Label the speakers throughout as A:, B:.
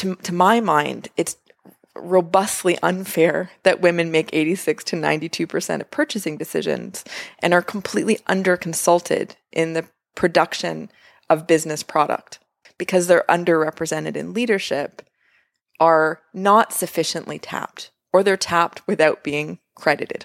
A: to, to my mind, it's robustly unfair that women make 86 to 92% of purchasing decisions and are completely under consulted in the production of business product because they're underrepresented in leadership are not sufficiently tapped or they're tapped without being credited.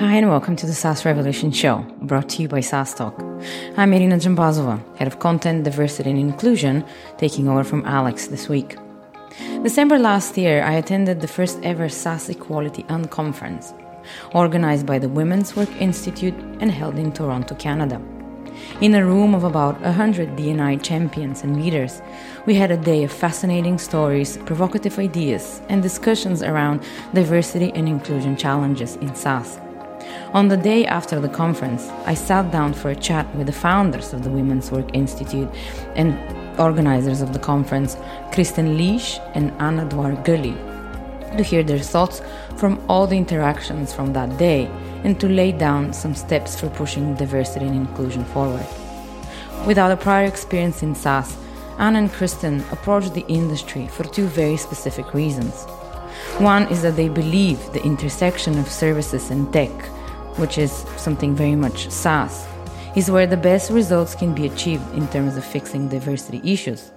B: Hi, and welcome to the SaaS Revolution Show, brought to you by SaaStock. I'm Irina Jambazova, Head of Content, Diversity and Inclusion, taking over from Alex this week. December last year, I attended the first ever SaaS Equality Unconference, organized by the Women's Work Institute and held in Toronto, Canada. In a room of about 100 D&I champions and leaders, we had a day of fascinating stories, provocative ideas, and discussions around diversity and inclusion challenges in SaaS. On the day after the conference, I sat down for a chat with the founders of the Women's Work Institute and organizers of the conference, Kristen Liesch and Anna Dewar Gully, to hear their thoughts from all the interactions from that day and to lay down some steps for pushing diversity and inclusion forward. Without a prior experience in SaaS, Anna and Kristen approached the industry for two very specific reasons. One is that they believe the intersection of services and tech which is something very much SaaS, is where the best results can be achieved in terms of fixing diversity issues.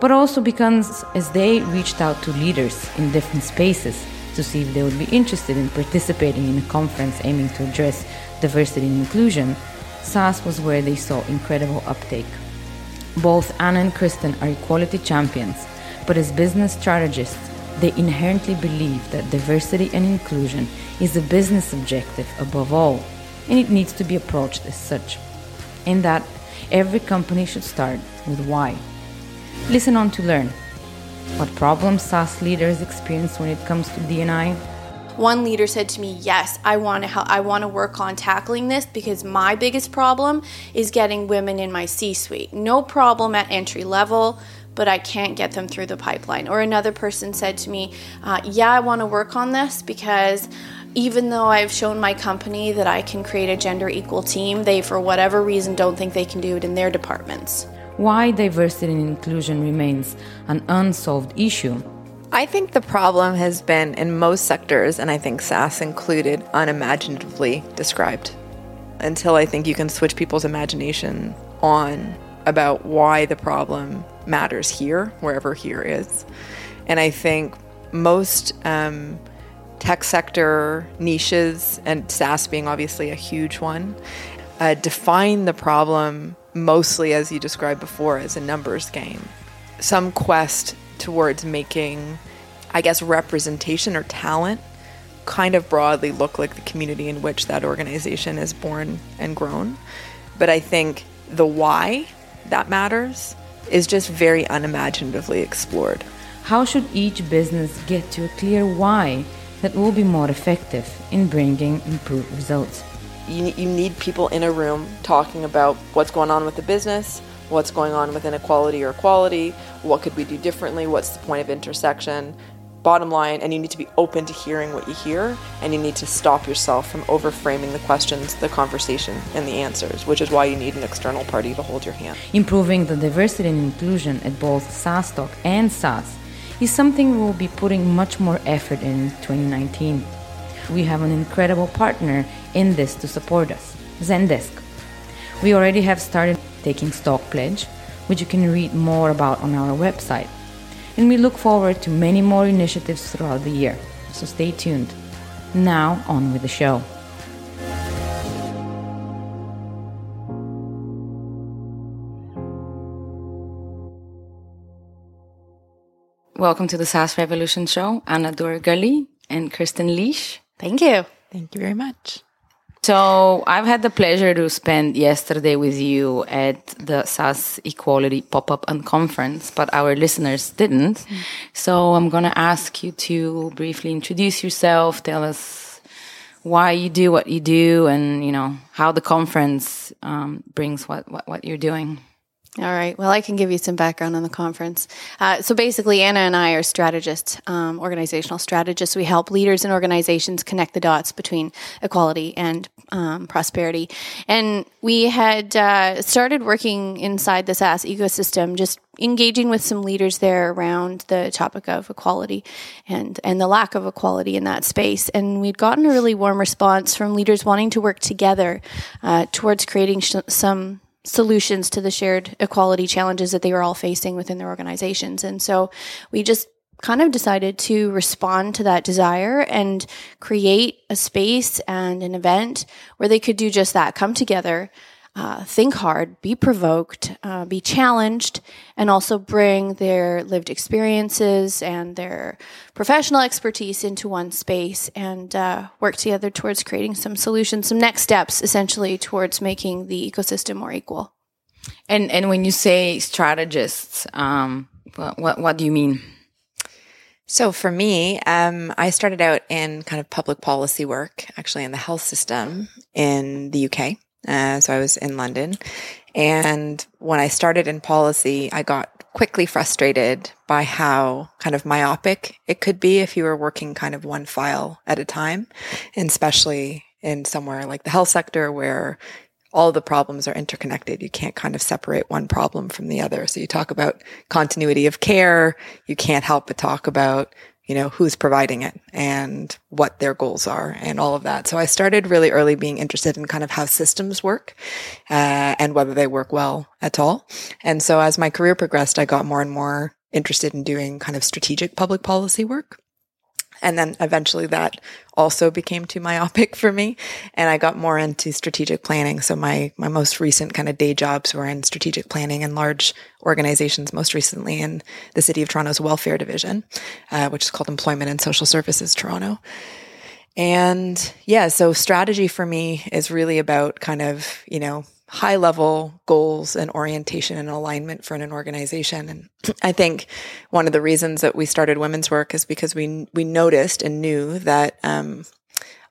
B: But also because as they reached out to leaders in different spaces to see if they would be interested in participating in a conference aiming to address diversity and inclusion, SaaS was where they saw incredible uptake. Both Anna and Kristen are equality champions, but as business strategists, they inherently believe that diversity and inclusion is a business objective above all, and it needs to be approached as such. And that every company should start with why. Listen on to learn. What problems SaaS leaders experience when it comes to D&I?
C: One leader said to me, "Yes, I want to help. I want to work on tackling this because my biggest problem is getting women in my C-suite. No problem at entry level, but I can't get them through the pipeline." Or another person said to me, uh, "Yeah, I want to work on this because." Even though I've shown my company that I can create a gender equal team, they, for whatever reason, don't think they can do it in their departments.
B: Why diversity and inclusion remains an unsolved issue?
A: I think the problem has been in most sectors, and I think SaaS included, unimaginatively described. Until I think you can switch people's imagination on about why the problem matters here, wherever here is. And I think most um, tech sector niches, and SaaS being obviously a huge one, uh, define the problem mostly, as you described before, as a numbers game. Some quest towards making, I guess, representation or talent kind of broadly look like the community in which that organization is born and grown. But I think the why that matters is just very unimaginatively explored.
B: How should each business get to a clear why that will be more effective in bringing improved results.
A: You, you need people in a room talking about what's going on with the business, what's going on with inequality or equality, what could we do differently, what's the point of intersection, bottom line, and you need to be open to hearing what you hear, and you need to stop yourself from overframing the questions, the conversation, and the answers, which is why you need an external party to hold your hand.
B: Improving the diversity and inclusion at both SaaStock and SaaS is something we'll be putting much more effort in 2019. We have an incredible partner in this to support us, Zendesk. We already have started taking stock pledge, which you can read more about on our website. And we look forward to many more initiatives throughout the year, so stay tuned. Now, on with the show. Welcome to the SaaS Revolution Show, Anna Dewar Gully and Kristen Liesch.
C: Thank you.
A: Thank you very much.
B: So, I've had the pleasure to spend yesterday with you at the SaaS Equality Pop Up and Conference, but our listeners didn't. Mm. So, I'm going to ask you to briefly introduce yourself, tell us why you do what you do, and you know how the conference um, brings what, what what you're doing.
C: All right. Well, I can give you some background on the conference. Uh, so basically, Anna and I are strategists, um, organizational strategists. We help leaders and organizations connect the dots between equality and um, prosperity. And we had uh, started working inside the SaaS ecosystem, just engaging with some leaders there around the topic of equality and and the lack of equality in that space. And we'd gotten a really warm response from leaders wanting to work together uh, towards creating sh- some solutions to the shared equality challenges that they were all facing within their organizations. And so we just kind of decided to respond to that desire and create a space and an event where they could do just that come together uh, think hard, be provoked, uh, be challenged, and also bring their lived experiences and their professional expertise into one space and uh, work together towards creating some solutions, some next steps essentially towards making the ecosystem more equal.
B: And and when you say strategists, um, what, what, what do you mean?
A: So for me, um, I started out in kind of public policy work, actually in the health system in the UK. Uh, so I was in London. And when I started in policy, I got quickly frustrated by how kind of myopic it could be if you were working kind of one file at a time, and especially in somewhere like the health sector where all the problems are interconnected. You can't kind of separate one problem from the other. So you talk about continuity of care. You can't help but talk about you know, who's providing it and what their goals are and all of that. So I started really early being interested in kind of how systems work uh, and whether they work well at all. And so as my career progressed, I got more and more interested in doing kind of strategic public policy work. And then eventually that also became too myopic for me. And I got more into strategic planning. So my, my most recent kind of day jobs were in strategic planning in large organizations, most recently in the City of Toronto's welfare division, uh, which is called Employment and Social Services Toronto. And yeah, so strategy for me is really about kind of, you know, high level goals and orientation and alignment for an organization. And I think one of the reasons that we started women's work is because we we noticed and knew that um,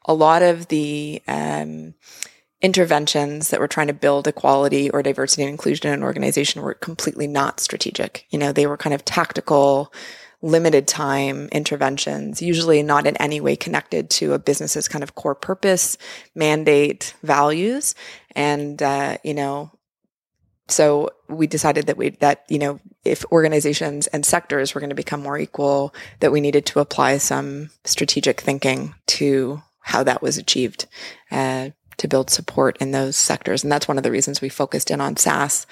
A: a lot of the um, interventions that were trying to build equality or diversity and inclusion in an organization were completely not strategic. You know, they were kind of tactical limited time interventions, usually not in any way connected to a business's kind of core purpose, mandate, values. And, uh, you know, so we decided that we, that, you know, if organizations and sectors were going to become more equal, that we needed to apply some strategic thinking to how that was achieved. Uh, to build support in those sectors. And that's one of the reasons we focused in on SaaS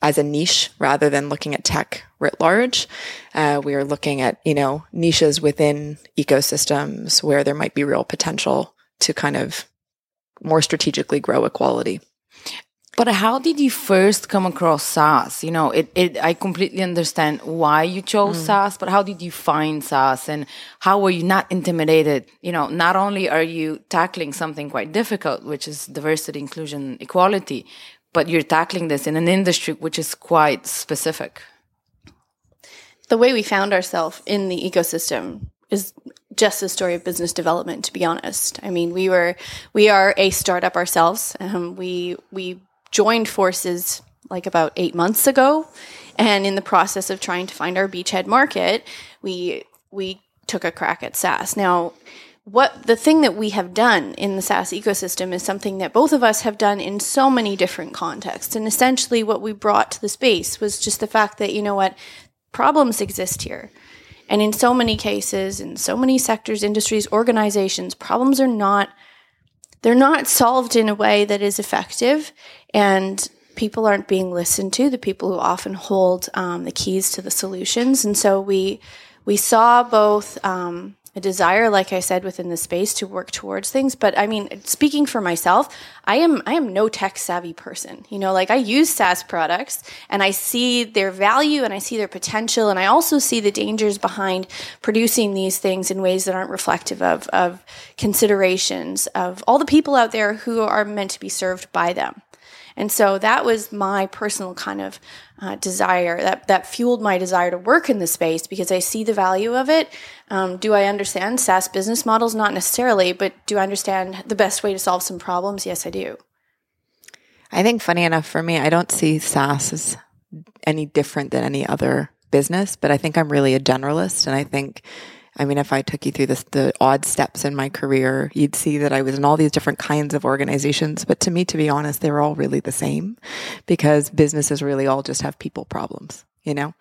A: as a niche rather than looking at tech writ large. Uh, we are looking at, you know, niches within ecosystems where there might be real potential to kind of more strategically grow equality.
B: But how did you first come across SaaS? You know, it, it I completely understand why you chose mm. SaaS, but how did you find SaaS and how were you not intimidated? You know, not only are you tackling something quite difficult, which is diversity, inclusion, equality, but you're tackling this in an industry which is quite specific.
C: The way we found ourselves in the ecosystem is just a story of business development to be honest. I mean we were we are a startup ourselves. Um, we we joined forces like about eight months ago. And in the process of trying to find our beachhead market we we took a crack at saas. Now what the thing that we have done in the SaaS ecosystem is something that both of us have done in so many different contexts. And essentially, what we brought to the space was just the fact that, you know what, problems exist here. And in so many cases, in so many sectors, industries, organizations, problems are not they're not solved in a way that is effective and people aren't being listened to the people who often hold um, the keys to the solutions and so we we saw both um, a desire, like I said, within the space to work towards things. But I mean, speaking for myself, I am I am no tech savvy person. You know, like I use SaaS products and I see their value and I see their potential and I also see the dangers behind producing these things in ways that aren't reflective of of considerations of all the people out there who are meant to be served by them. And so that was my personal kind of uh, desire that, that fueled my desire to work in the space because I see the value of it. Um, do I understand SaaS business models? Not necessarily, but do I understand the best way to solve some problems? Yes, I do.
A: I think funny enough for me, I don't see SaaS as any different than any other business, but I think I'm really a generalist. And I think, I mean, if I took you through this, the odd steps in my career, you'd see that I was in all these different kinds of organizations. But to me, to be honest, they were all really the same because businesses really all just have people problems you know,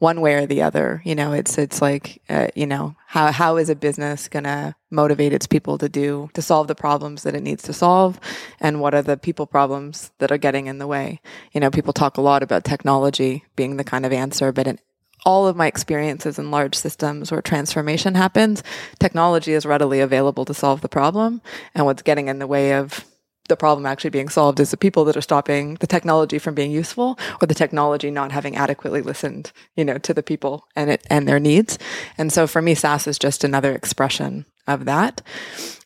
A: one way or the other. You know, it's it's like uh, you know how how is a business going to motivate its people to do to solve the problems that it needs to solve, and what are the people problems that are getting in the way? You know, people talk a lot about technology being the kind of answer, but in all of my experiences in large systems where transformation happens, technology is readily available to solve the problem, and what's getting in the way of the problem actually being solved is the people that are stopping the technology from being useful or the technology not having adequately listened, you know, to the people and it and their needs. And so for me, SaaS is just another expression of that.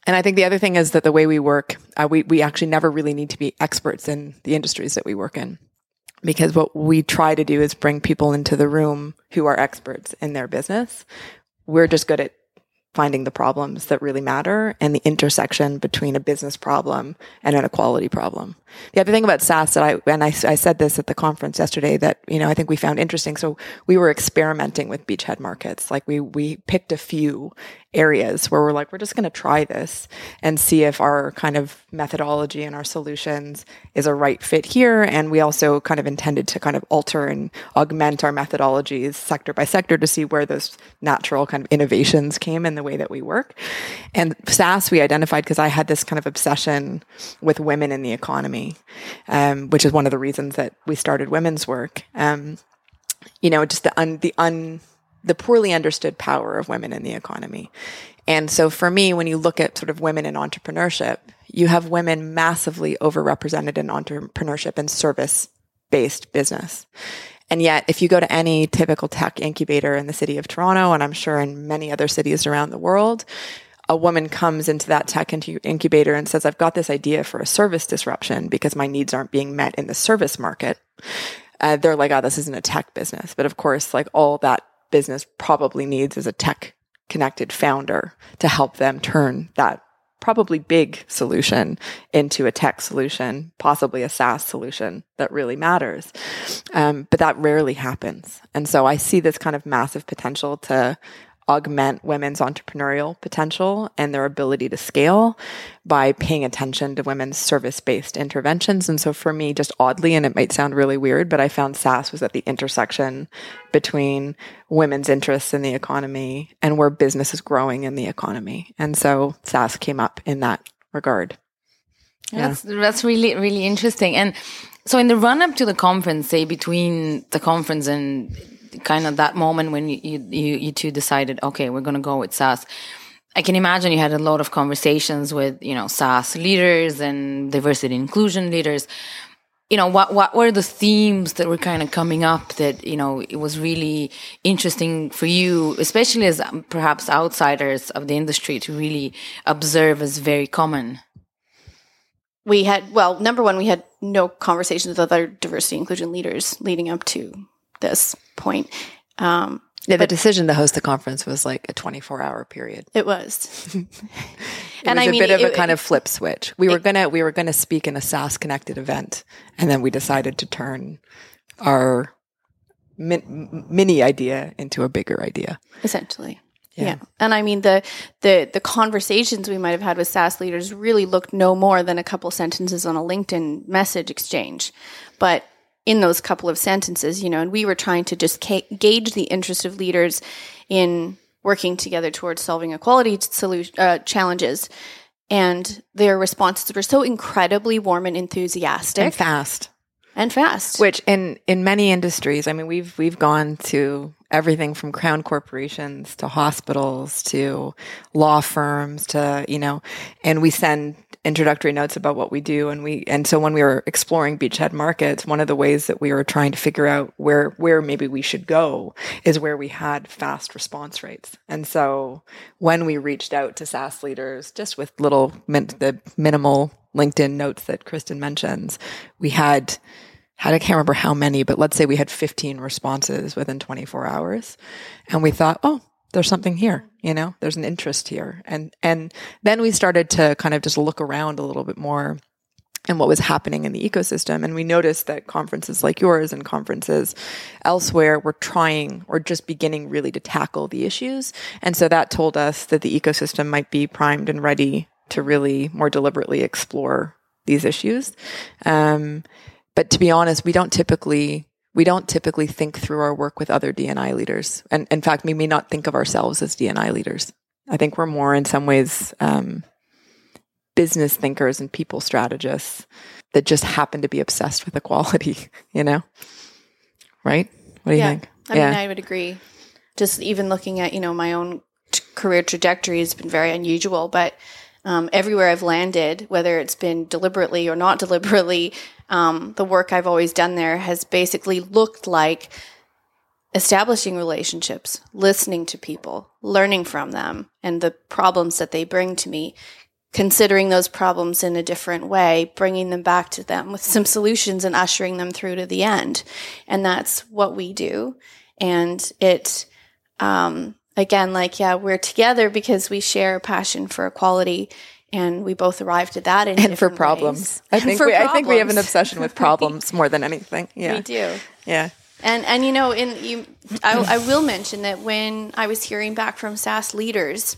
A: And I think the other thing is that the way we work, uh, we, we actually never really need to be experts in the industries that we work in. Because what we try to do is bring people into the room who are experts in their business. We're just good at finding the problems that really matter and the intersection between a business problem and an equality problem. The other thing about SaaS that I, and I, I said this at the conference yesterday that, you know, I think we found interesting. So we were experimenting with beachhead markets. Like we, we picked a few areas where we're like, we're just going to try this and see if our kind of methodology and our solutions is a right fit here. And we also kind of intended to kind of alter and augment our methodologies sector by sector to see where those natural kind of innovations came in the way that we work. And SaaS we identified because I had this kind of obsession with women in the economy, um, which is one of the reasons that we started women's work. Um, you know, just the un, the un, the poorly understood power of women in the economy. And so for me, when you look at sort of women in entrepreneurship, you have women massively overrepresented in entrepreneurship and service based business. And yet, if you go to any typical tech incubator in the city of Toronto, and I'm sure in many other cities around the world, a woman comes into that tech incubator and says, I've got this idea for a service disruption because my needs aren't being met in the service market. Uh, they're like, oh, this isn't a tech business. But of course, like all that business probably needs is a tech connected founder to help them turn that probably big solution into a tech solution, possibly a SaaS solution that really matters. Um, but that rarely happens. And so I see this kind of massive potential to augment women's entrepreneurial potential and their ability to scale by paying attention to women's service based interventions. And so for me, just oddly, and it might sound really weird, but I found SaaS was at the intersection between women's interests in the economy and where business is growing in the economy. And so SaaS came up in that regard.
B: Yeah. That's that's really really interesting. And so in the run up to the conference, say between the conference and kind of that moment when you, you, you two decided, okay, we're going to go with SaaS. I can imagine you had a lot of conversations with, you know, SaaS leaders and diversity inclusion leaders. You know, what, what were the themes that were kind of coming up that, you know, it was really interesting for you, especially as um, perhaps outsiders of the industry to really observe as very common?
C: We had, well, number one, we had no conversations with other diversity inclusion leaders leading up to this point. Um,
A: yeah, the decision to host the conference was like a 24 hour period.
C: It was.
A: it and was I mean, a bit of it, a kind of flip switch. We it, were gonna we were gonna speak in a SaaS connected event, and then we decided to turn our min- mini idea into a bigger idea.
C: Essentially. Yeah. yeah. And I mean the the the conversations we might have had with SaaS leaders really looked no more than a couple sentences on a LinkedIn message exchange. But in those couple of sentences, you know, and we were trying to just ca- gauge the interest of leaders in working together towards solving equality solution, uh, challenges. And their responses were so incredibly warm and enthusiastic
A: and fast
C: and fast.
A: Which in in many industries, I mean, we've we've gone to everything from crown corporations to hospitals to law firms to you know, and we send introductory notes about what we do and we and so when we were exploring beachhead markets one of the ways that we were trying to figure out where where maybe we should go is where we had fast response rates. And so when we reached out to SaaS leaders just with little the minimal LinkedIn notes that Kristen mentions we had had I can't remember how many but let's say we had 15 responses within 24 hours. And we thought oh there's something here you know there's an interest here and and then we started to kind of just look around a little bit more and what was happening in the ecosystem. And we noticed that conferences like yours and conferences elsewhere were trying or just beginning really to tackle the issues. And so that told us that the ecosystem might be primed and ready to really more deliberately explore these issues. Um, but to be honest, we don't typically we don't typically think through our work with other D&I leaders. And in fact, we may not think of ourselves as D&I leaders. I think we're more in some ways um, business thinkers and people strategists that just happen to be obsessed with equality, you know? Right? What do you
C: yeah.
A: think?
C: I yeah. mean, I would agree. Just even looking at, you know, my own t- career trajectory has been very unusual, but um, everywhere I've landed, whether it's been deliberately or not deliberately, um, the work I've always done there has basically looked like establishing relationships, listening to people, learning from them and the problems that they bring to me, considering those problems in a different way, bringing them back to them with some solutions and ushering them through to the end. And that's what we do. And it, um, again, like, yeah, we're together because we share a passion for equality and we both arrived at that in
A: and for problems. I think we, I think we have an obsession with problems more than anything. Yeah,
C: we do.
A: Yeah.
C: And and you know, in you, I, I will mention that when I was hearing back from SaaS leaders,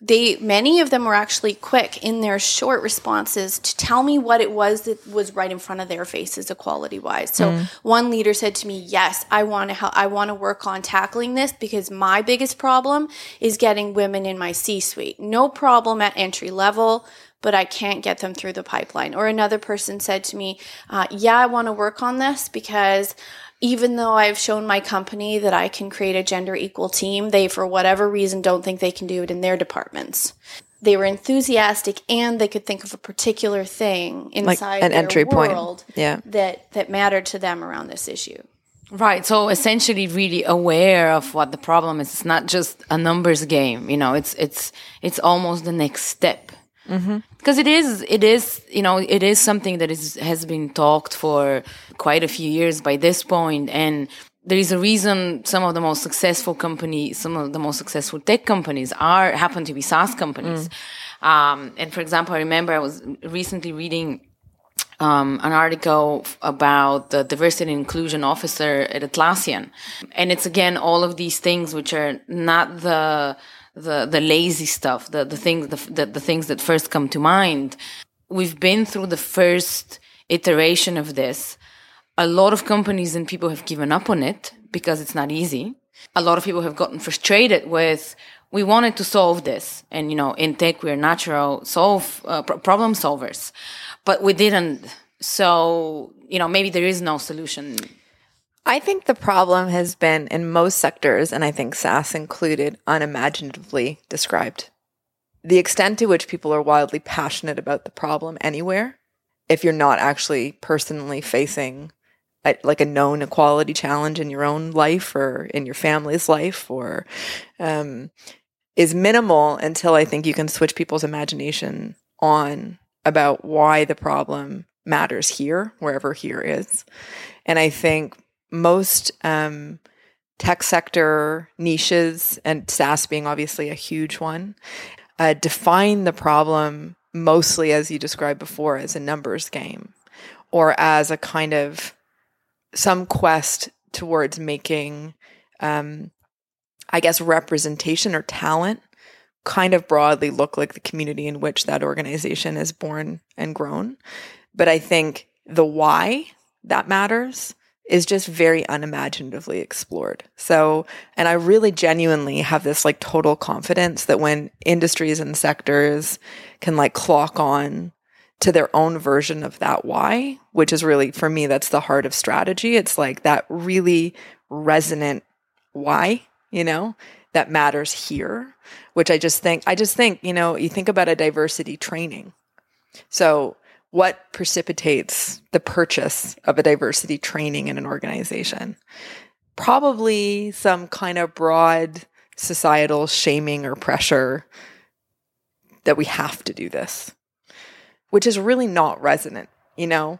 C: they many of them were actually quick in their short responses to tell me what it was that was right in front of their faces equality wise so mm. one leader said to me yes i want to help i want to work on tackling this because my biggest problem is getting women in my c suite no problem at entry level but I can't get them through the pipeline. Or another person said to me, uh, Yeah, I want to work on this because even though I've shown my company that I can create a gender equal team, they, for whatever reason, don't think they can do it in their departments. They were enthusiastic and they could think of a particular thing inside like an entry world point. Yeah. that, that mattered to them around this issue.
B: Right. So essentially really aware of what the problem is. It's not just a numbers game. You know, it's, it's, it's almost the next step. Mm-hmm. Because it is, it is, you know, it is something that is has been talked for quite a few years by this point, and there is a reason some of the most successful companies, some of the most successful tech companies are happen to be SaaS companies. Mm. Um, and for example, I remember I was recently reading um, an article about the diversity and inclusion officer at Atlassian, and it's again all of these things which are not the the the lazy stuff, the the things the, the, the things that first come to mind. We've been through the first iteration of this. A lot of companies and people have given up on it because it's not easy. A lot of people have gotten frustrated with we wanted to solve this and you know in tech we're natural solve uh, problem solvers but we didn't so you know maybe there is no solution
A: I think the problem has been in most sectors, and I think SaaS included, unimaginatively described. The extent to which people are wildly passionate about the problem anywhere, if you're not actually personally facing a, like a known equality challenge in your own life or in your family's life, or um, is minimal until I think you can switch people's imagination on about why the problem matters here, wherever here is. And I think most um, tech sector niches, and SaaS being obviously a huge one, uh, define the problem mostly as you described before as a numbers game or as a kind of some quest towards making, um, I guess, representation or talent kind of broadly look like the community in which that organization is born and grown. But I think the why that matters is just very unimaginatively explored. So, and I really genuinely have this like total confidence that when industries and sectors can like clock on to their own version of that why, which is really for me, that's the heart of strategy. It's like that really resonant why, you know, that matters here, which I just think, I just think, you know, you think about a diversity training. So, what precipitates the purchase of a diversity training in an organization? Probably some kind of broad societal shaming or pressure that we have to do this, which is really not resonant. You know,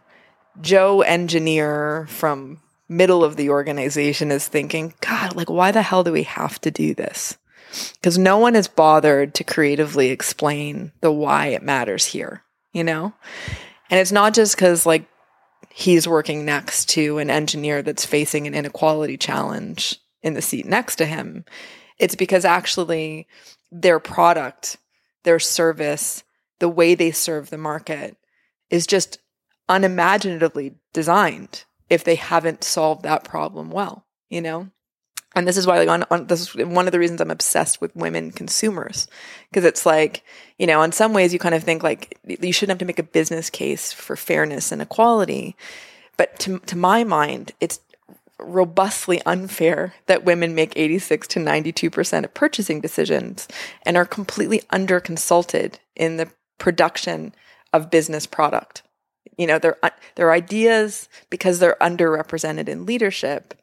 A: Joe engineer from middle of the organization is thinking, God, like, why the hell do we have to do this? Because no one has bothered to creatively explain the why it matters here, you know? And it's not just because, like, he's working next to an engineer that's facing an inequality challenge in the seat next to him. It's because actually their product, their service, the way they serve the market is just unimaginatively designed if they haven't solved that problem well, you know? And this is why, like, on, on this is one of the reasons I'm obsessed with women consumers, because it's like, you know, in some ways you kind of think like you shouldn't have to make a business case for fairness and equality, but to to my mind, it's robustly unfair that women make 86 to 92 percent of purchasing decisions and are completely under consulted in the production of business product. You know, their uh, their ideas because they're underrepresented in leadership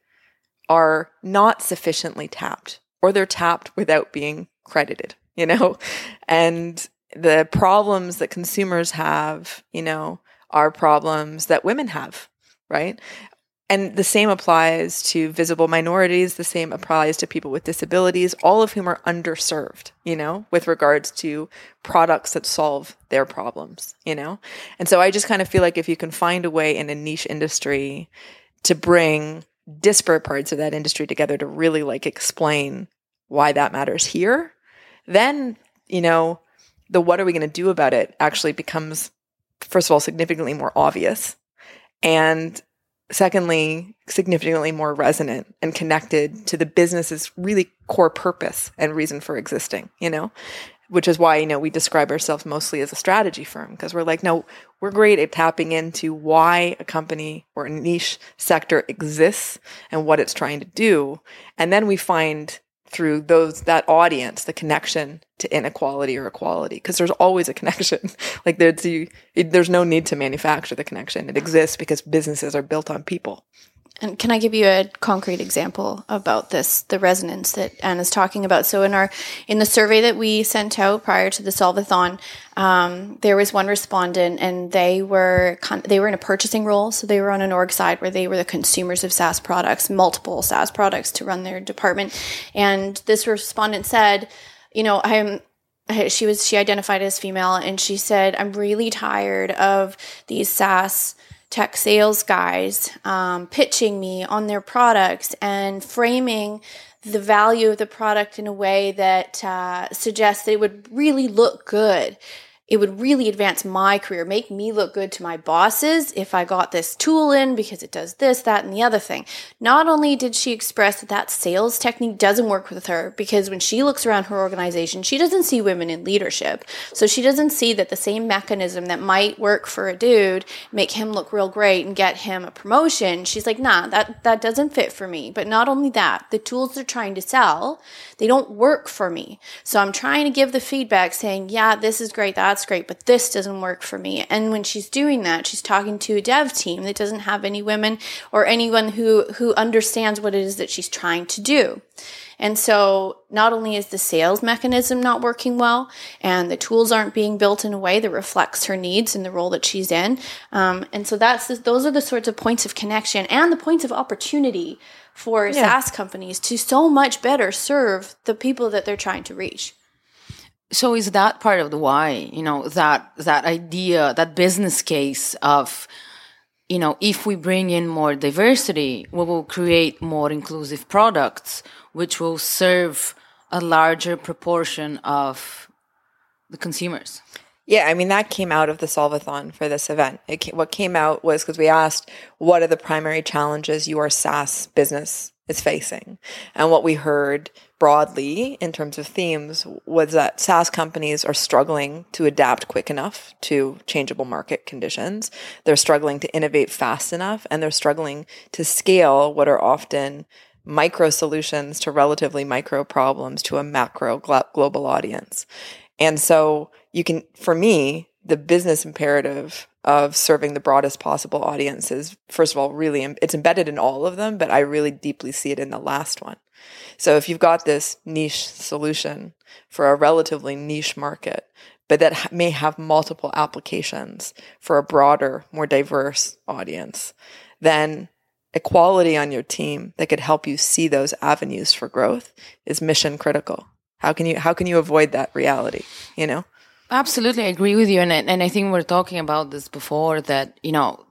A: are not sufficiently tapped or they're tapped without being credited, you know? And the problems that consumers have, you know, are problems that women have, right? And the same applies to visible minorities, the same applies to people with disabilities, all of whom are underserved, you know, with regards to products that solve their problems, you know? And so I just kind of feel like if you can find a way in a niche industry to bring disparate parts of that industry together to really like explain why that matters here, then, you know, the what are we going to do about it actually becomes, first of all, significantly more obvious. And secondly, significantly more resonant and connected to the business's really core purpose and reason for existing, you know? Which is why, you know, we describe ourselves mostly as a strategy firm because we're like, no, we're great at tapping into why a company or a niche sector exists and what it's trying to do. And then we find through those that audience the connection to inequality or equality because there's always a connection. Like there's there's no need to manufacture the connection. It exists because businesses are built on people
C: and can I give you a concrete example about this, the resonance that Anna's talking about? So in our in the survey that we sent out prior to the Solvathon, um, there was one respondent, and they were they were in a purchasing role, so they were on an org side where they were the consumers of SaaS products, multiple SaaS products to run their department. And this respondent said, you know, I'm she was she identified as female, and she said, I'm really tired of these SaaS tech sales guys um, pitching me on their products and framing the value of the product in a way that uh, suggests that it would really look good it would really advance my career, make me look good to my bosses if I got this tool in because it does this, that, and the other thing. Not only did she express that that sales technique doesn't work with her because when she looks around her organization, she doesn't see women in leadership. So she doesn't see that the same mechanism that might work for a dude, make him look real great and get him a promotion. She's like, nah, that, that doesn't fit for me. But not only that, the tools they're trying to sell, they don't work for me. So I'm trying to give the feedback saying, yeah, this is great. That's great, but this doesn't work for me. And when she's doing that, she's talking to a dev team that doesn't have any women or anyone who, who understands what it is that she's trying to do. And so not only is the sales mechanism not working well and the tools aren't being built in a way that reflects her needs and the role that she's in. Um, and so that's, those are the sorts of points of connection and the points of opportunity for yeah. SaaS companies to so much better serve the people that they're trying to reach
B: so is that part of the why you know that that idea that business case of you know if we bring in more diversity we will create more inclusive products which will serve a larger proportion of the consumers
A: yeah, I mean, that came out of the Solvathon for this event. It, what came out was because we asked, what are the primary challenges your SaaS business is facing? And what we heard broadly in terms of themes was that SaaS companies are struggling to adapt quick enough to changeable market conditions. They're struggling to innovate fast enough and they're struggling to scale what are often micro solutions to relatively micro problems to a macro global audience. And so you can, for me, the business imperative of serving the broadest possible audience is, first of all, really, it's embedded in all of them, but I really deeply see it in the last one. So if you've got this niche solution for a relatively niche market, but that may have multiple applications for a broader, more diverse audience, then equality on your team that could help you see those avenues for growth is mission critical. How can you how can you avoid that reality, you know?
B: Absolutely, I agree with you, and and I think we're talking about this before that you know,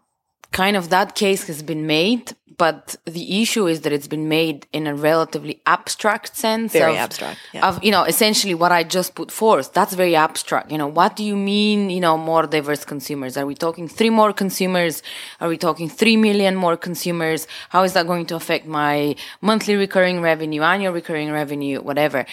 B: kind of that case has been made, but the issue is that it's been made in a relatively abstract sense.
A: Very
B: of,
A: abstract, yeah.
B: Of you know, essentially what I just put forth. That's very abstract. You know, what do you mean? You know, more diverse consumers? Are we talking three more consumers? Are we talking three million more consumers? How is that going to affect my monthly recurring revenue, annual recurring revenue, whatever?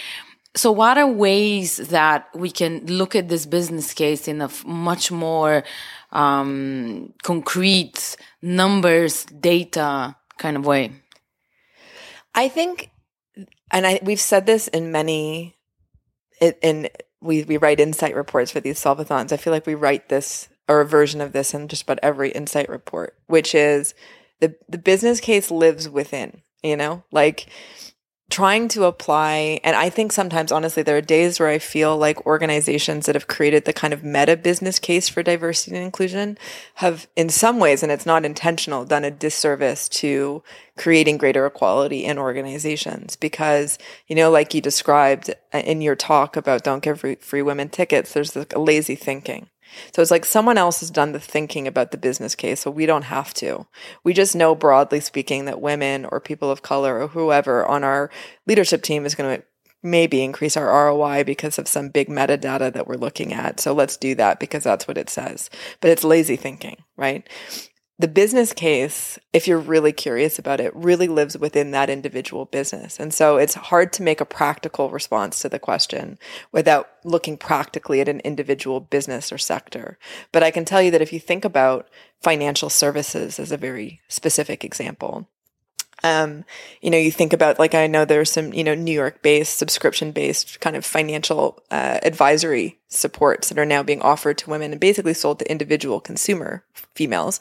B: So, what are ways that we can look at this business case in a much more um, concrete numbers, data kind of way?
A: I think, and I we've said this in many, in we we write insight reports for these solvathons. I feel like we write this or a version of this in just about every insight report, which is the the business case lives within. You know, like trying to apply and i think sometimes honestly there are days where i feel like organizations that have created the kind of meta business case for diversity and inclusion have in some ways and it's not intentional done a disservice to creating greater equality in organizations. Because you know like you described uh, in your talk about don't give free, women tickets there's a lazy thinking so it's like someone else has done the thinking about the business case, so we don't have to. We just know, broadly speaking, that women or people of color or whoever on our leadership team is going to maybe increase our ROI because of some big metadata that we're looking at. So let's do that because that's what it says. But it's lazy thinking, right? The business case, if you're really curious about it, really lives within that individual business. And so it's hard to make a practical response to the question without looking practically at an individual business or sector. But I can tell you that if you think about financial services as a very specific example, um, you know, you think about like I know there's some you know New York based subscription based kind of financial uh, advisory supports that are now being offered to women and basically sold to individual consumer females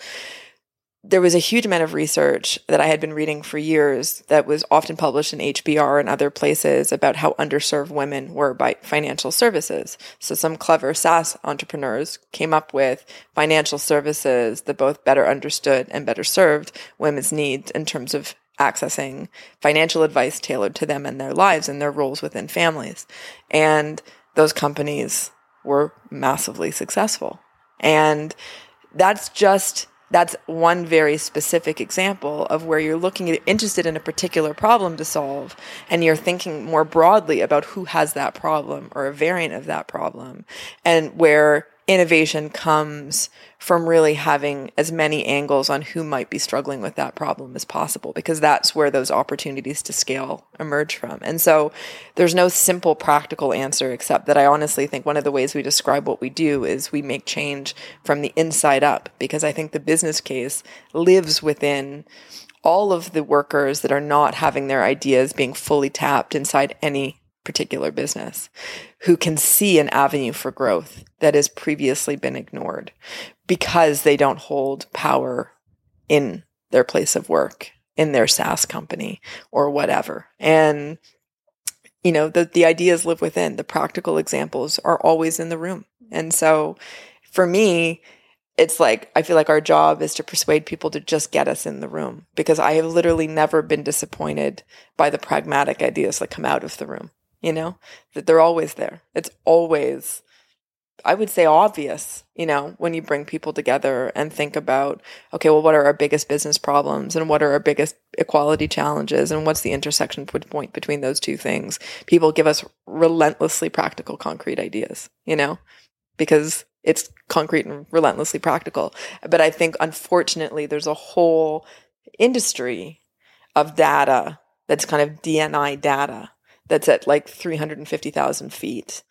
A: there was a huge amount of research that I had been reading for years that was often published in HBR and other places about how underserved women were by financial services. So some clever SaaS entrepreneurs came up with financial services that both better understood and better served women's needs in terms of accessing financial advice tailored to them and their lives and their roles within families. And those companies were massively successful. And that's just that's one very specific example of where you're looking interested in a particular problem to solve and you're thinking more broadly about who has that problem or a variant of that problem and where innovation comes from really having as many angles on who might be struggling with that problem as possible because that's where those opportunities to scale emerge from. And so there's no simple practical answer except that I honestly think one of the ways we describe what we do is we make change from the inside up because I think the business case lives within all of the workers that are not having their ideas being fully tapped inside any particular business who can see an avenue for growth that has previously been ignored because they don't hold power in their place of work in their SaaS company or whatever. And you know, the the ideas live within. The practical examples are always in the room. And so for me, it's like I feel like our job is to persuade people to just get us in the room because I have literally never been disappointed by the pragmatic ideas that come out of the room you know, that they're always there. It's always, I would say, obvious, you know, when you bring people together and think about, okay, well, what are our biggest business problems and what are our biggest equality challenges and what's the intersection point between those two things? People give us relentlessly practical, concrete ideas, you know, because it's concrete and relentlessly practical. But I think, unfortunately, there's a whole industry of data that's kind of D&I data that's at like 350,000 feet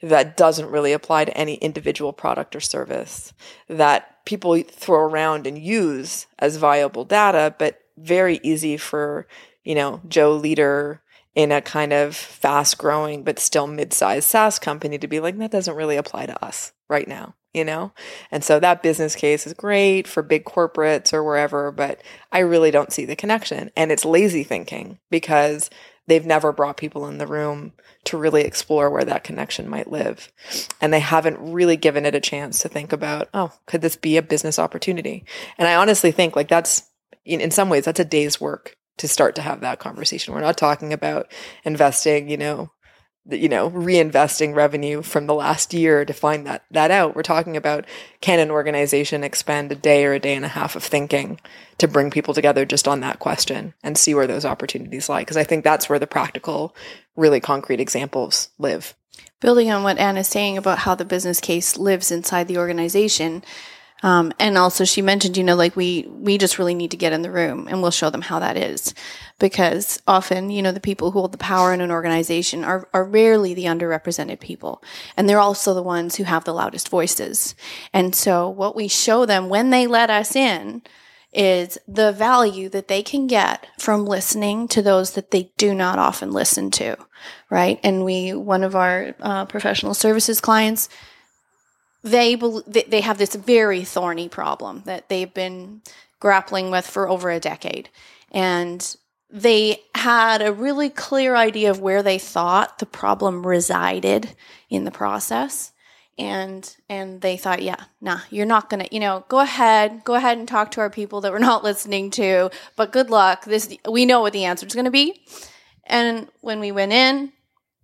A: that doesn't really apply to any individual product or service that people throw around and use as viable data, but very easy for, you know, Joe Leader in a kind of fast growing but still mid-sized SaaS company to be like, that doesn't really apply to us right now, you know? And so that business case is great for big corporates or wherever, but I really don't see the connection. And it's lazy thinking because they've never brought people in the room to really explore where that connection might live. And they haven't really given it a chance to think about, oh, could this be a business opportunity? And I honestly think like that's, in some ways, that's a day's work to start to have that conversation. We're not talking about investing, you know, you know, reinvesting revenue from the last year to find that that out. We're talking about can an organization expend a day or a day and a half of thinking to bring people together just on that question and see where those opportunities lie? Because I think that's where the practical, really concrete examples live.
C: Building on what Anna's saying about how the business case lives inside the organization, um, and also she mentioned, you know, like we we just really need to get in the room and we'll show them how that is, because often, you know, the people who hold the power in an organization are are rarely the underrepresented people, and they're also the ones who have the loudest voices. And so, what we show them when they let us in is the value that they can get from listening to those that they do not often listen to, right? And we, one of our uh, professional services clients they they have this very thorny problem that they've been grappling with for over a decade. And they had a really clear idea of where they thought the problem resided in the process. And and they thought yeah nah you're not gonna you know go ahead go ahead and talk to our people that we're not listening to but good luck. This we know what the answer is going to be. And when we went in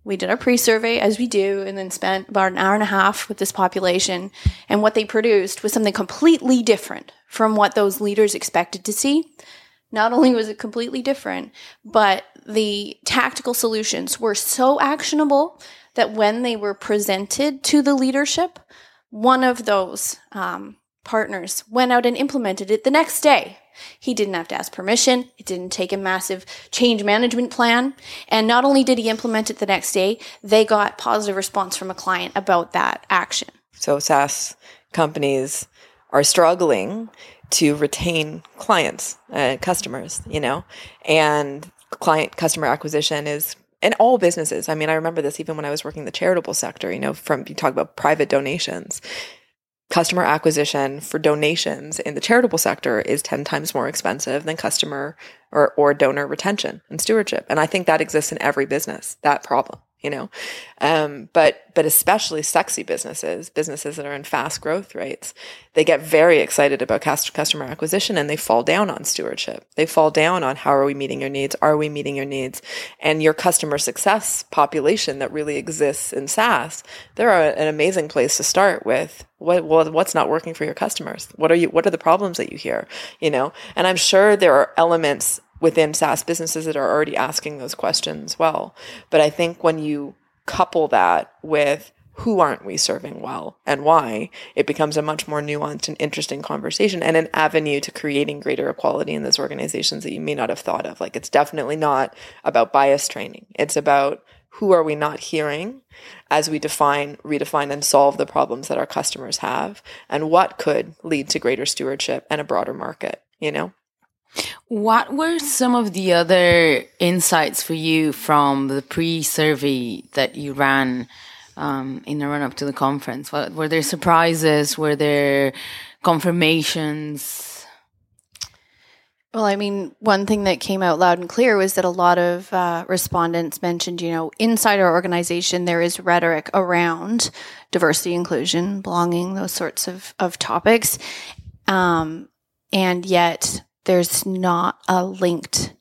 C: we did our pre-survey as we do and then spent about an hour and a half with this population. And what they produced was something completely different from what those leaders expected to see. Not only was it completely different but the tactical solutions were so actionable that when they were presented to the leadership one of those um, partners went out and implemented it the next day he didn't have to ask permission. It didn't take a massive change management plan. And not only did he implement it the next day, they got positive response from a client about that action.
A: So SaaS companies are struggling to retain clients, uh, customers, you know, and client customer acquisition is in all businesses. I mean, I remember this even when I was working the charitable sector, you know, from you talk about private donations customer acquisition for donations in the charitable sector is 10 times more expensive than customer or, or donor retention and stewardship. And I think that exists in every business, that problem you know? Um, but but especially sexy businesses businesses that are in fast growth rates they get very excited about customer acquisition and they fall down on stewardship. They fall down on how are we meeting your needs? Are we meeting your needs? And your customer success population that really exists in SaaS they're an amazing place to start with what what's not working for your customers? What are you what are the problems that you hear? You know? And i'm sure there are elements within SaaS businesses that are already asking those questions well. But I think when you couple that with who aren't we serving well and why, it becomes a much more nuanced and interesting conversation and an avenue to creating greater equality in those organizations that you may not have thought of. Like it's definitely not about bias training. It's about who are we not hearing as we define, redefine, and solve the problems that our customers have, and what could lead to greater stewardship and a broader market, you know?
B: What were some of the other insights for you from the pre survey that you ran um, in the run up to the conference? What, were there surprises? Were there confirmations?
C: Well, I mean, one thing that came out loud and clear was that a lot of uh, respondents mentioned, you know, inside our organization, there is rhetoric around diversity, inclusion, belonging, those sorts of, of topics. Um, and yet, there's not a linked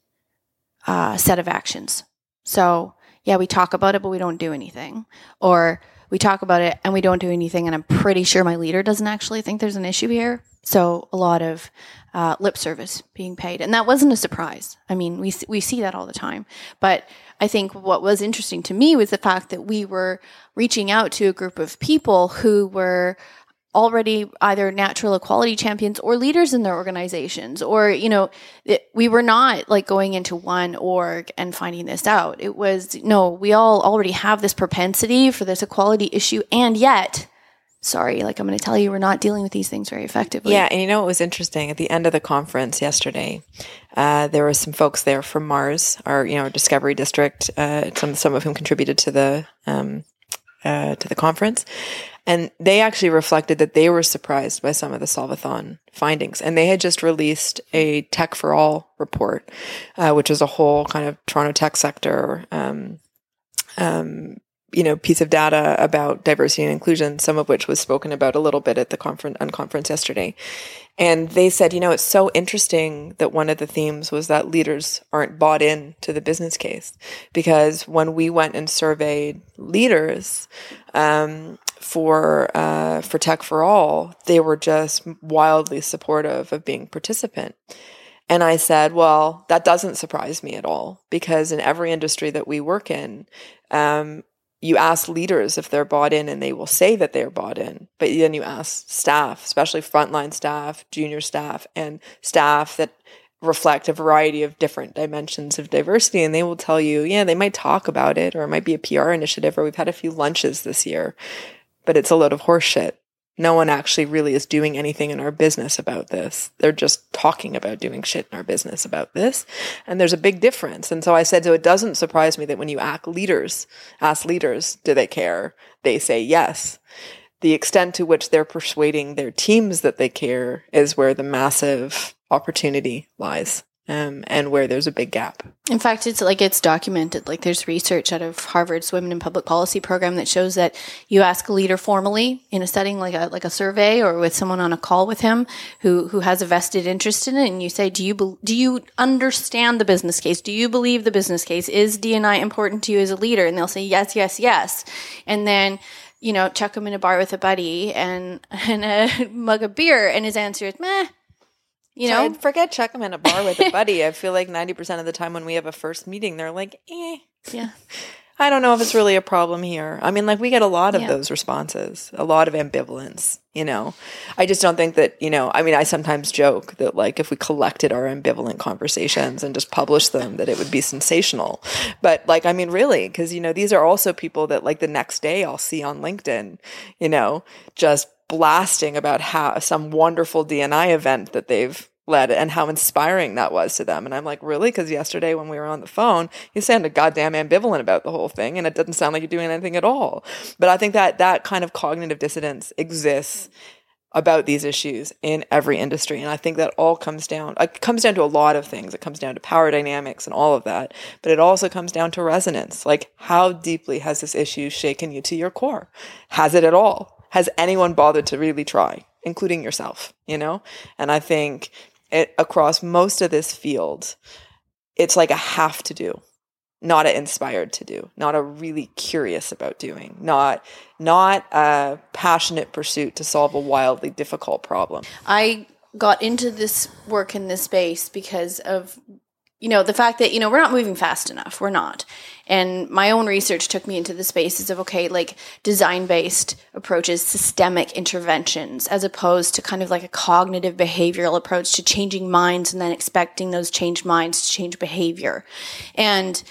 C: uh, set of actions. So, yeah, we talk about it, but we don't do anything. Or we talk about it and we don't do anything, and I'm pretty sure my leader doesn't actually think there's an issue here. So, a lot of uh, lip service being paid. And that wasn't a surprise. I mean, we, we see that all the time. But I think what was interesting to me was the fact that we were reaching out to a group of people who were already either natural equality champions or leaders in their organizations or you know it, we were not like going into one org and finding this out. It was no we all already have this propensity for this equality issue and yet sorry like i'm going to tell you we're not dealing with these things very effectively.
A: Yeah and you know what was interesting? At the end of the conference yesterday uh, there were some folks there from MaRS our you know discovery district uh, some some of whom contributed to the um, uh, to the conference and they actually reflected that they were surprised by some of the Solvathon findings. And they had just released a Tech for All report, uh, which is a whole kind of Toronto tech sector um, um, you know, piece of data about diversity and inclusion, some of which was spoken about a little bit at the conference unconference yesterday. And they said, you know, it's so interesting that one of the themes was that leaders aren't bought in to the business case. Because when we went and surveyed leaders um, for uh, for Tech for All, they were just wildly supportive of being participant. And I said, well, that doesn't surprise me at all because in every industry that we work in, um, you ask leaders if they're bought in and they will say that they're bought in. But then you ask staff, especially frontline staff, junior staff, and staff that reflect a variety of different dimensions of diversity. And they will tell you, yeah, they might talk about it or it might be a PR initiative or we've had a few lunches this year, but it's a load of horseshit no one actually really is doing anything in our business about this. They're just talking about doing shit in our business about this. And there's a big difference. And so I said, so it doesn't surprise me that when you ask leaders, ask leaders, do they care? They say yes. The extent to which they're persuading their teams that they care is where the massive opportunity lies um, and where there's a big gap.
C: In fact, it's like it's documented. Like there's research out of Harvard's Women in Public Policy program that shows that you ask a leader formally in a setting like a like a survey or with someone on a call with him who who has a vested interest in it, and you say, "Do you be- do you understand the business case? Do you believe the business case? Is D&I important to you as a leader?" And they'll say, "Yes, yes, yes," and then you know, chuck him in a bar with a buddy and and a mug of beer, and his answer is, "Meh." You know,
A: so forget check them in a bar with a buddy. I feel like 90% of the time when we have a first meeting, they're like, eh.
C: Yeah.
A: I don't know if it's really a problem here. I mean, like, we get a lot of yeah. those responses, a lot of ambivalence, you know. I just don't think that, you know, I mean, I sometimes joke that, like, if we collected our ambivalent conversations and just published them, that it would be sensational. But, like, I mean, really, because, you know, these are also people that, like, the next day I'll see on LinkedIn, you know, just blasting about how some wonderful D&I event that they've led and how inspiring that was to them. And I'm like, really? Because yesterday when we were on the phone, you sounded goddamn ambivalent about the whole thing, and it doesn't sound like you're doing anything at all. But I think that that kind of cognitive dissonance exists about these issues in every industry. And I think that all comes down, it comes down to a lot of things. It comes down to power dynamics and all of that. But it also comes down to resonance. Like, how deeply has this issue shaken you to your core? Has it at all? Has anyone bothered to really try, including yourself, you know? And I think it, across most of this field, it's like a have to do, not an inspired to do, not a really curious about doing, not not a passionate pursuit to solve a wildly difficult problem.
C: I got into this work in this space because of you know, the fact that, you know, we're not moving fast enough. We're not. And my own research took me into the spaces of, okay, like design based approaches, systemic interventions, as opposed to kind of like a cognitive behavioral approach to changing minds and then expecting those changed minds to change behavior. And,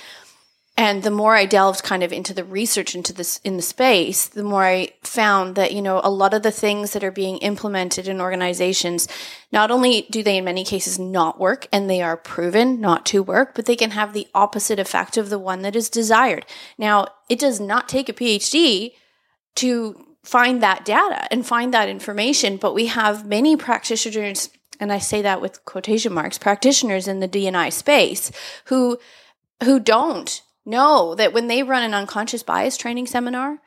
C: and the more I delved kind of into the research into this in the space, the more I found that, you know, a lot of the things that are being implemented in organizations, not only do they in many cases not work and they are proven not to work, but they can have the opposite effect of the one that is desired. Now, it does not take a PhD to find that data and find that information, but we have many practitioners, and I say that with quotation marks, practitioners in the D&I space who who don't know that when they run an unconscious bias training seminar,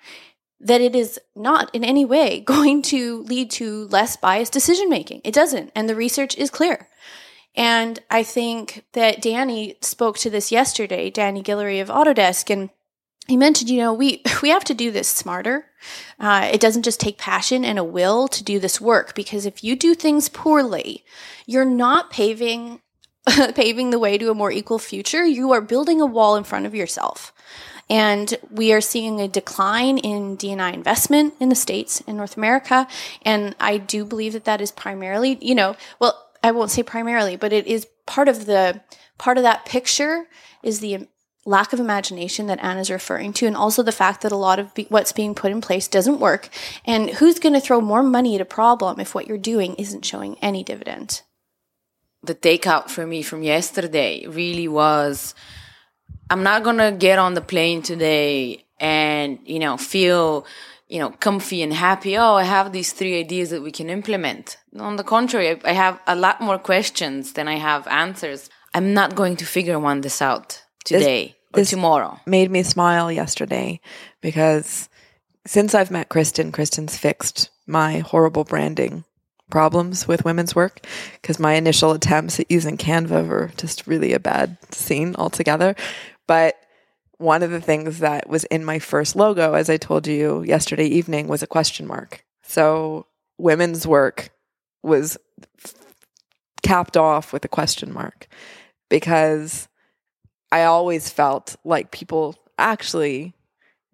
C: that it is not in any way going to lead to less biased decision making. It doesn't. And the research is clear. And I think that Danny spoke to this yesterday, Danny Guillory of Autodesk, and he mentioned, you know, we we have to do this smarter. Uh, it doesn't just take passion and a will to do this work because if you do things poorly, you're not paving paving the way to a more equal future, you are building a wall in front of yourself. And we are seeing a decline in D&I investment in the States, in North America. And I do believe that that is primarily, you know, well, I won't say primarily, but it is part of the, part of that picture is the lack of imagination that Anna's referring to, and also the fact that a lot of be- what's being put in place doesn't work. And who's going to throw more money at a problem if what you're doing isn't showing any dividend?
B: The takeout for me from yesterday really was I'm not gonna get on the plane today and, you know, feel, you know, comfy and happy. Oh, I have these three ideas that we can implement. On the contrary, I have a lot more questions than I have answers. I'm not going to figure one this out today. or tomorrow?
A: Made me smile yesterday because since I've met Kristen, Kristen's fixed my horrible branding problems with women's work because my initial attempts at using Canva were just really a bad scene altogether. But one of the things that was in my first logo, as I told you yesterday evening, was a question mark. So women's work was capped off with a question mark because I always felt like people actually,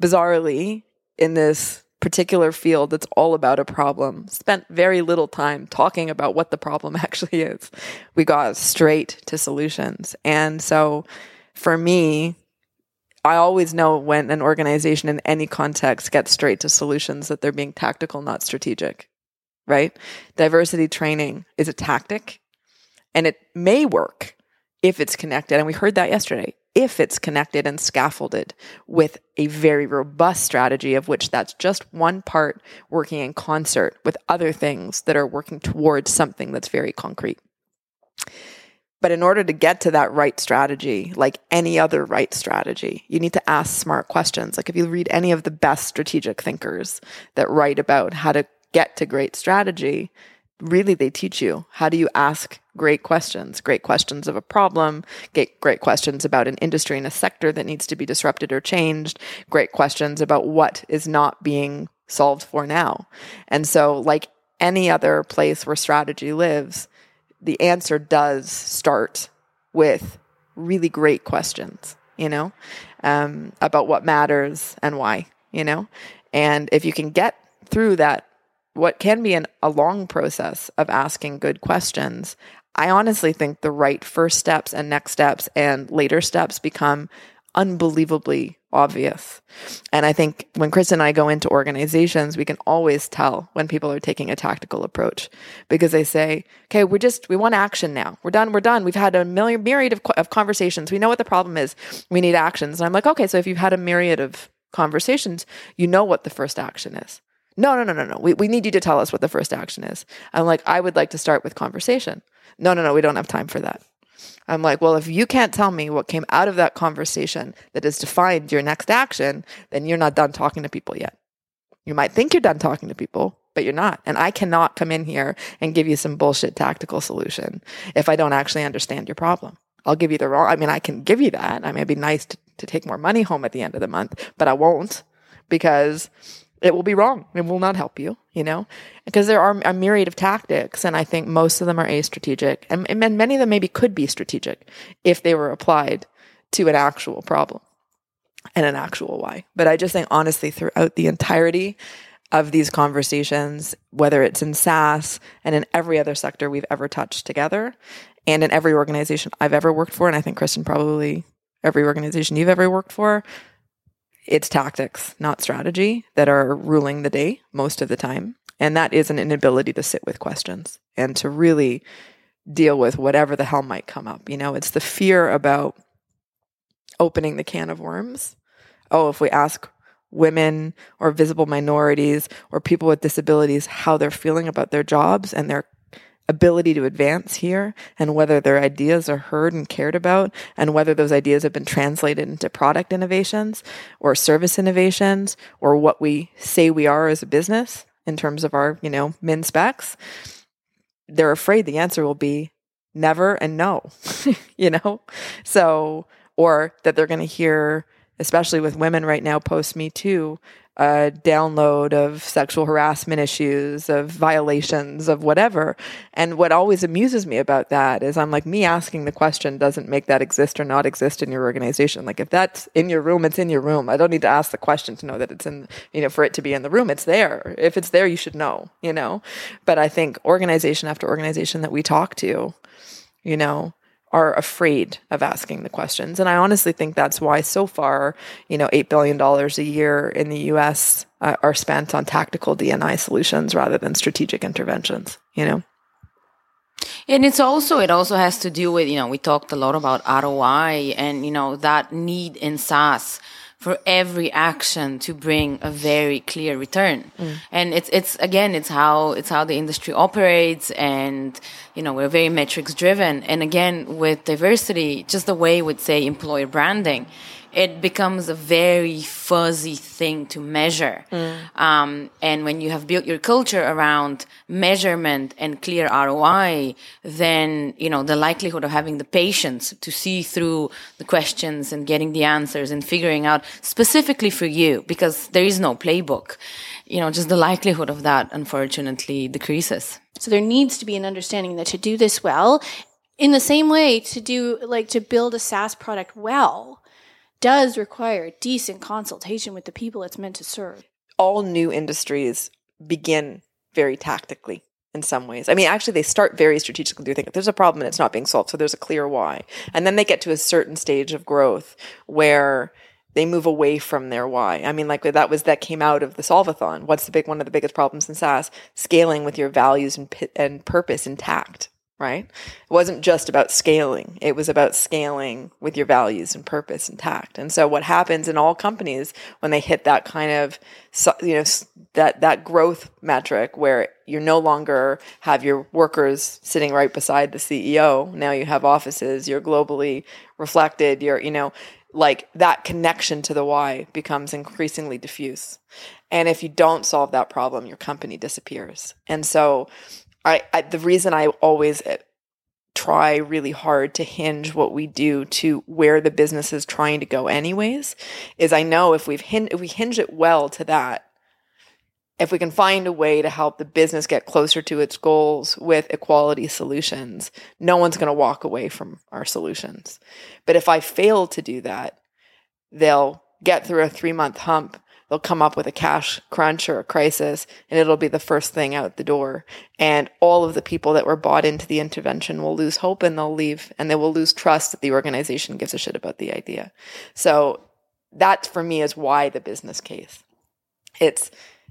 A: bizarrely, in this particular field that's all about a problem spent very little time talking about what the problem actually is. We got straight to solutions. And so for me, I always know when an organization in any context gets straight to solutions that they're being tactical, not strategic, right? Diversity training is a tactic and it may work if it's connected. And we heard that yesterday if it's connected and scaffolded with a very robust strategy of which that's just one part working in concert with other things that are working towards something that's very concrete. But in order to get to that right strategy, like any other right strategy, you need to ask smart questions. Like if you read any of the best strategic thinkers that write about how to get to great strategy, really they teach you how do you ask great questions great questions of a problem get great questions about an industry and a sector that needs to be disrupted or changed great questions about what is not being solved for now. And so like any other place where strategy lives the answer does start with really great questions you know um, about what matters and why you know? And if you can get through that what can be an, a long process of asking good questions, I honestly think the right first steps and next steps and later steps become unbelievably obvious. And I think when Chris and I go into organizations, we can always tell when people are taking a tactical approach because they say, okay, we're just, we want action now. We're done. We're done. We've had a million, myriad of, of conversations. We know what the problem is. We need actions. And I'm like, okay, so if you've had a myriad of conversations, you know what the first action is. No, no, no, no, no. We, we need you to tell us what the first action is. I'm like, I would like to start with conversation. No, no, no, we don't have time for that. I'm like, well, if you can't tell me what came out of that conversation that has defined your next action, then you're not done talking to people yet. You might think you're done talking to people, but you're not. And I cannot come in here and give you some bullshit tactical solution if I don't actually understand your problem. I'll give you the wrong, I mean, I can give you that. I may be nice to, to take more money home at the end of the month, but I won't because it will be wrong. It will not help you, you know, because there are a myriad of tactics, and I think most of them are a strategic, and, and many of them maybe could be strategic if they were applied to an actual problem and an actual why. But I just think, honestly, throughout the entirety of these conversations, whether it's in SaaS and in every other sector we've ever touched together, and in every organization I've ever worked for, and I think Kristen probably every organization you've ever worked for, it's tactics, not strategy, that are ruling the day most of the time. And that is an inability to sit with questions and to really deal with whatever the hell might come up. You know, it's the fear about opening the can of worms. Oh, if we ask women or visible minorities or people with disabilities how they're feeling about their jobs and their ability to advance here and whether their ideas are heard and cared about and whether those ideas have been translated into product innovations or service innovations or what we say we are as a business in terms of our, you know, min specs, they're afraid the answer will be never and no, you know? So, or that they're going to hear, especially with women right now post Me Too, a download of sexual harassment issues, of violations, of whatever. And what always amuses me about that is I'm like, me asking the question doesn't make that exist or not exist in your organization. Like, if that's in your room, it's in your room. I don't need to ask the question to know that it's in, you know, for it to be in the room. It's there. If it's there, you should know, you know? But I think organization after organization that we talk to, you know, are afraid of asking the questions. And I honestly think that's why so far, you know, $8 billion a year in the US uh, are spent on tactical D&I solutions rather than strategic interventions, you know?
B: And it's also, it also has to do with, you know, we talked a lot about ROI and, you know, that need in SaaS for every action to bring a very clear return. Mm. And it's it's again it's how it's how the industry operates and you know we're very metrics driven and again with diversity just the way would say employer branding it becomes a very fuzzy thing to measure. Mm. Um, and when you have built your culture around measurement and clear ROI, then, you know, the likelihood of having the patience to see through the questions and getting the answers and figuring out specifically for you, because there is no playbook, you know, just the likelihood of that, unfortunately, decreases.
C: So there needs to be an understanding that to do this well, in the same way, to do, like, to build a SaaS product well, does require decent consultation with the people it's meant to serve.
A: All new industries begin very tactically in some ways. I mean, actually, they start very strategically. They think there's a problem and it's not being solved, so there's a clear why. And then they get to a certain stage of growth where they move away from their why. I mean, like that was that came out of the Solvathon. What's the big one of the biggest problems in SaaS? Scaling with your values and and purpose intact right? It wasn't just about scaling. It was about scaling with your values and purpose intact. And so what happens in all companies when they hit that kind of you know that that growth metric where you no longer have your workers sitting right beside the CEO, now you have offices, you're globally reflected, you're you know like that connection to the why becomes increasingly diffuse. And if you don't solve that problem, your company disappears. And so I, I the reason I always eh, try really hard to hinge what we do to where the business is trying to go anyways is I know if we've hin- if we hinge it well to that if we can find a way to help the business get closer to its goals with equality solutions no one's going to walk away from our solutions. But if I fail to do that they'll get through a 3 month hump they'll come up with a cash crunch or a crisis and it'll be the first thing out the door. And all of the people that were bought into the intervention will lose hope and they'll leave and they will lose trust that the organization gives a shit about the idea. So that for me is why the business case. It's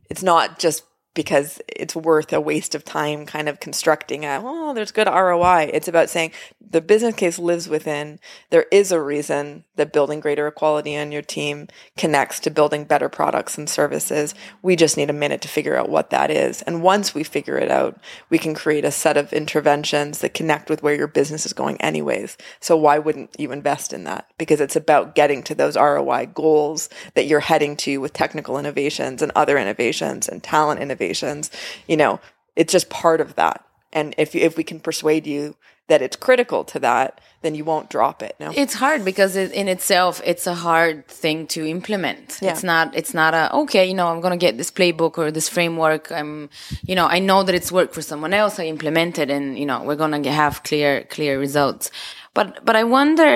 A: it's not just because it's worth a waste of time kind of constructing a, oh, there's good ROI. It's about saying the business case lives within, there is a reason that building greater equality on your team connects to building better products and services. We just need a minute to figure out what that is. And once we figure it out, we can create a set of interventions that connect with where your business is going anyways. So why wouldn't you invest in that? Because it's about getting to those ROI goals that you're heading to with technical innovations and other innovations and talent innovations innovations, you know, it's just part of that. And if if we can persuade you that it's critical to that, then you won't drop it. No,
B: it's hard because it, in itself, it's a hard thing to implement. Yeah. It's not. It's not a okay. You know, I'm gonna get this playbook or this framework. I'm, you know, I know that it's worked for someone else. I implement it, and you know, we're gonna have clear clear results. But but I wonder,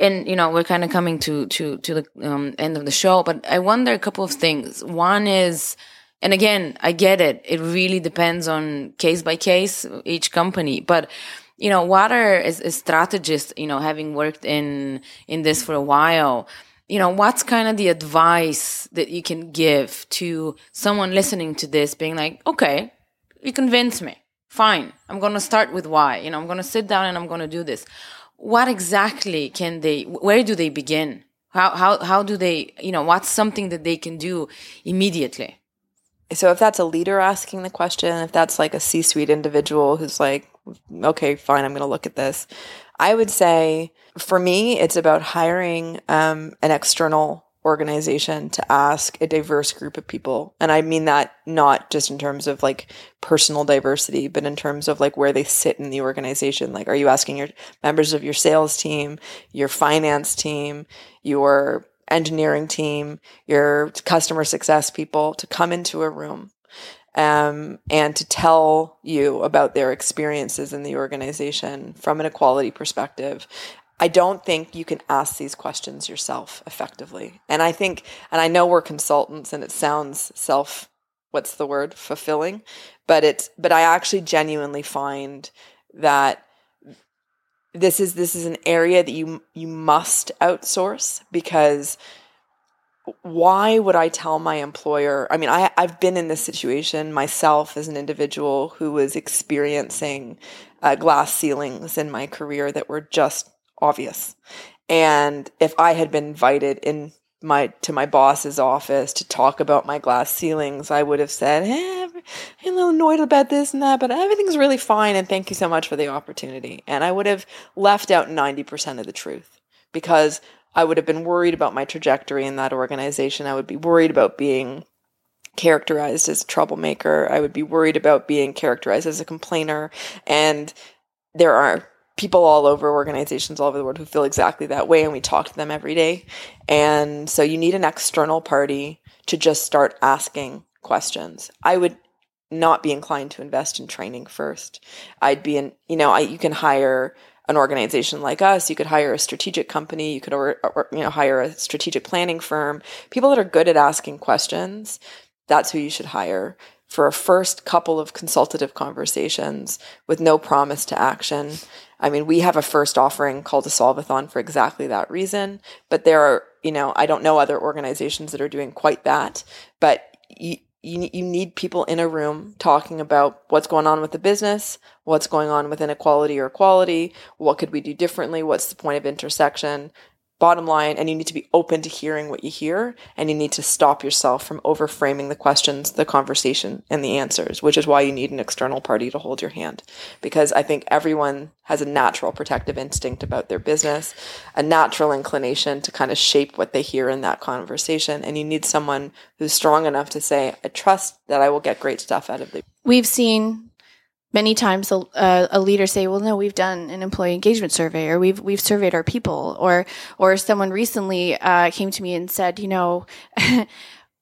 B: and you know, we're kind of coming to to to the um, end of the show. But I wonder a couple of things. One is and again, I get it. It really depends on case by case, each company. But, you know, Water is a strategist, you know, having worked in, in this for a while, you know, what's kind of the advice that you can give to someone listening to this being like, okay, you convince me. Fine. I'm going to start with why. You know, I'm going to sit down and I'm going to do this. What exactly can they, where do they begin? How, how, how do they, you know, what's something that they can do immediately?
A: So if that's a leader asking the question, if that's like a C suite individual who's like, okay, fine, I'm going to look at this, I would say for me, it's about hiring um, an external organization to ask a diverse group of people. And I mean that not just in terms of like personal diversity, but in terms of like where they sit in the organization. Like, are you asking your members of your sales team, your finance team, your engineering team, your customer success people to come into a room um, and to tell you about their experiences in the organization from an equality perspective. I don't think you can ask these questions yourself effectively. And I think, and I know we're consultants and it sounds self, what's the word, fulfilling, but it's, but I actually genuinely find that this is this is an area that you you must outsource because why would I tell my employer? I mean, I, I've been in this situation myself as an individual who was experiencing uh, glass ceilings in my career that were just obvious. And if I had been invited in my to my boss's office to talk about my glass ceilings, I would have said, eh, I'm a little annoyed about this and that, but everything's really fine and thank you so much for the opportunity. And I would have left out 90% of the truth because I would have been worried about my trajectory in that organization. I would be worried about being characterized as a troublemaker. I would be worried about being characterized as a complainer. And there are people all over organizations all over the world who feel exactly that way and we talk to them every day and so you need an external party to just start asking questions i would not be inclined to invest in training first. I'd be in you know I, you can hire an organization like us. You could hire a strategic company. You could or, or, you know hire a strategic planning firm. People that are good at asking questions that's who you should hire for a first couple of consultative conversations with no promise to action. I mean, we have a first offering called a Solvathon for exactly that reason, but there are, you know, I don't know other organizations that are doing quite that, but you, you, you need people in a room talking about what's going on with the business, what's going on with inequality or equality, what could we do differently, what's the point of intersection, bottom line and you need to be open to hearing what you hear and you need to stop yourself from overframing the questions the conversation and the answers which is why you need an external party to hold your hand. Because i think everyone has a natural protective instinct about their business a natural inclination to kind of shape what they hear in that conversation and you need someone who's strong enough to say i trust that i will get great stuff out of the
C: we've seen many times a, a, leader say, "Well, no, we've done an employee engagement survey, or we've we've surveyed our people," or or someone recently uh, came to me and said, "You know."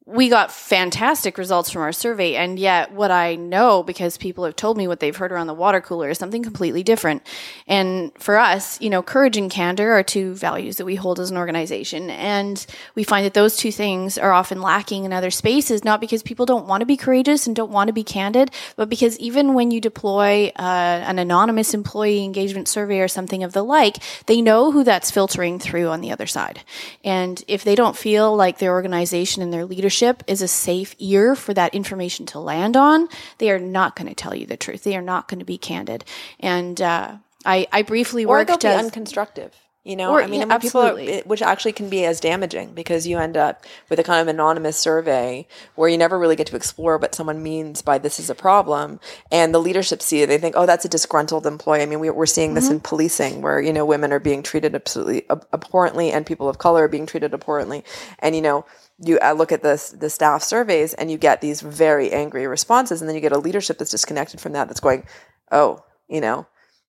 C: we got fantastic results from our survey. And yet, what I know, because people have told me what they've heard around the water cooler, is something completely different. And for us, you know, courage and candor are two values that we hold as an organization. And we find that those two things are often lacking in other spaces, not because people don't want to be courageous and don't want to be candid, but because even when you deploy uh, an anonymous employee engagement survey or something of the like, they know who that's filtering through on the other side. And if they don't feel like their organization and their leadership leadership is a safe ear for that information to land on, they are not going to tell you the truth. They are not going to be candid. And uh, I, I briefly
A: or
C: worked
A: they'll as, be unconstructive. You know,
C: or,
A: I mean,
C: yeah, absolutely.
A: Are, which actually can be as damaging because you end up with a kind of anonymous survey where you never really get to explore what someone means by this is a problem. And the leadership see it, they think, oh, that's a disgruntled employee. I mean, we, are seeing this mm-hmm. in policing where, you know, women are being treated absolutely abhorrently and people of color are being treated abhorrently. And, you know, you I look at the the staff surveys and you get these very angry responses, and then you get a leadership that's disconnected from that. That's going, oh, you know,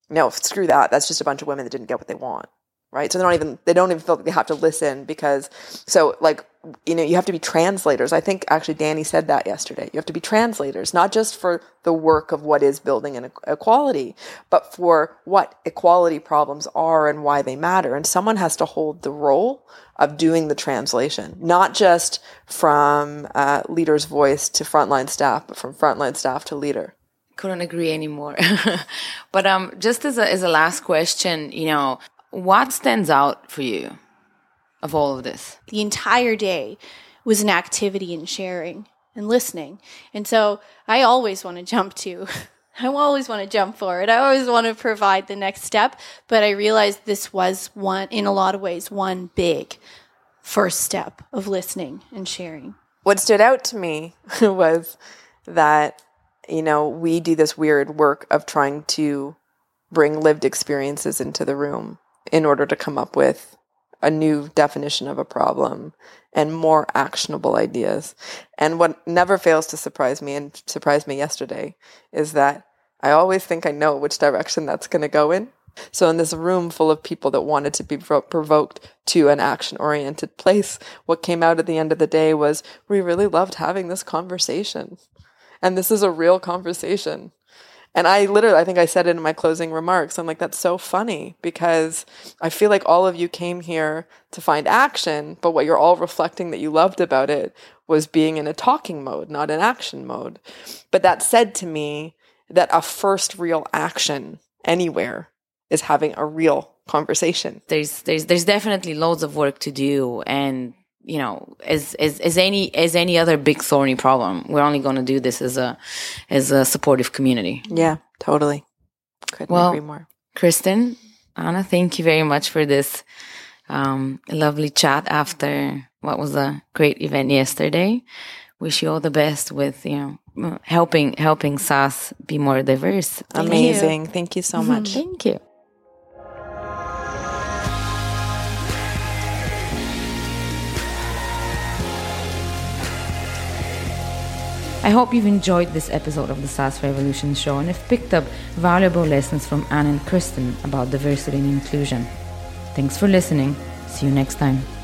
A: no, screw that. That's just a bunch of women that didn't get what they want right? So they don't even they don't even feel like they have to listen because so like you know you have to be translators. I think actually Danny said that yesterday. You have to be translators, not just for the work of what is building an equality, but for what equality problems are and why they matter. And someone has to hold the role of doing the translation, not just from uh, leader's voice to frontline staff, but from frontline staff to leader
B: couldn't agree anymore. but um, just as a, as a last question, you know, what stands out for you of all of this?
C: The entire day was an activity in sharing and listening. And so I always want to jump to I always want to jump forward. I always want to provide the next step, but I realized this was one in a lot of ways one big first step of listening and sharing.
A: What stood out to me was that you know, we do this weird work of trying to bring lived experiences into the room in order to come up with a new definition of a problem and more actionable ideas. And what never fails to surprise me and surprised me yesterday is that I always think I know which direction that's going to go in. So, in this room full of people that wanted to be provoked to an action oriented place, what came out at the end of the day was we really loved having this conversation. And this is a real conversation. And I literally, I think I said it in my closing remarks. I'm like, that's so funny because I feel like all of you came here to find action, but what you're all reflecting that you loved about it was being in a talking mode, not an action mode. But that said to me that a first real action anywhere is having a real conversation.
B: There's there's there's definitely loads of work to do and you know as as as any as any other big thorny problem we're only going to do this as a as a supportive community.
A: Yeah totally. Couldn't well, agree more.
B: Kristen Anna thank you very much for this um, lovely chat after what was a great event yesterday. Wish you all the best with you know helping helping SaaS be more diverse.
A: Amazing. Thank you so much.
B: Thank you I hope you've enjoyed this episode of the SaaS Revolution show and have picked up valuable lessons from Anna and Kristen about diversity and inclusion. Thanks for listening. See you next time.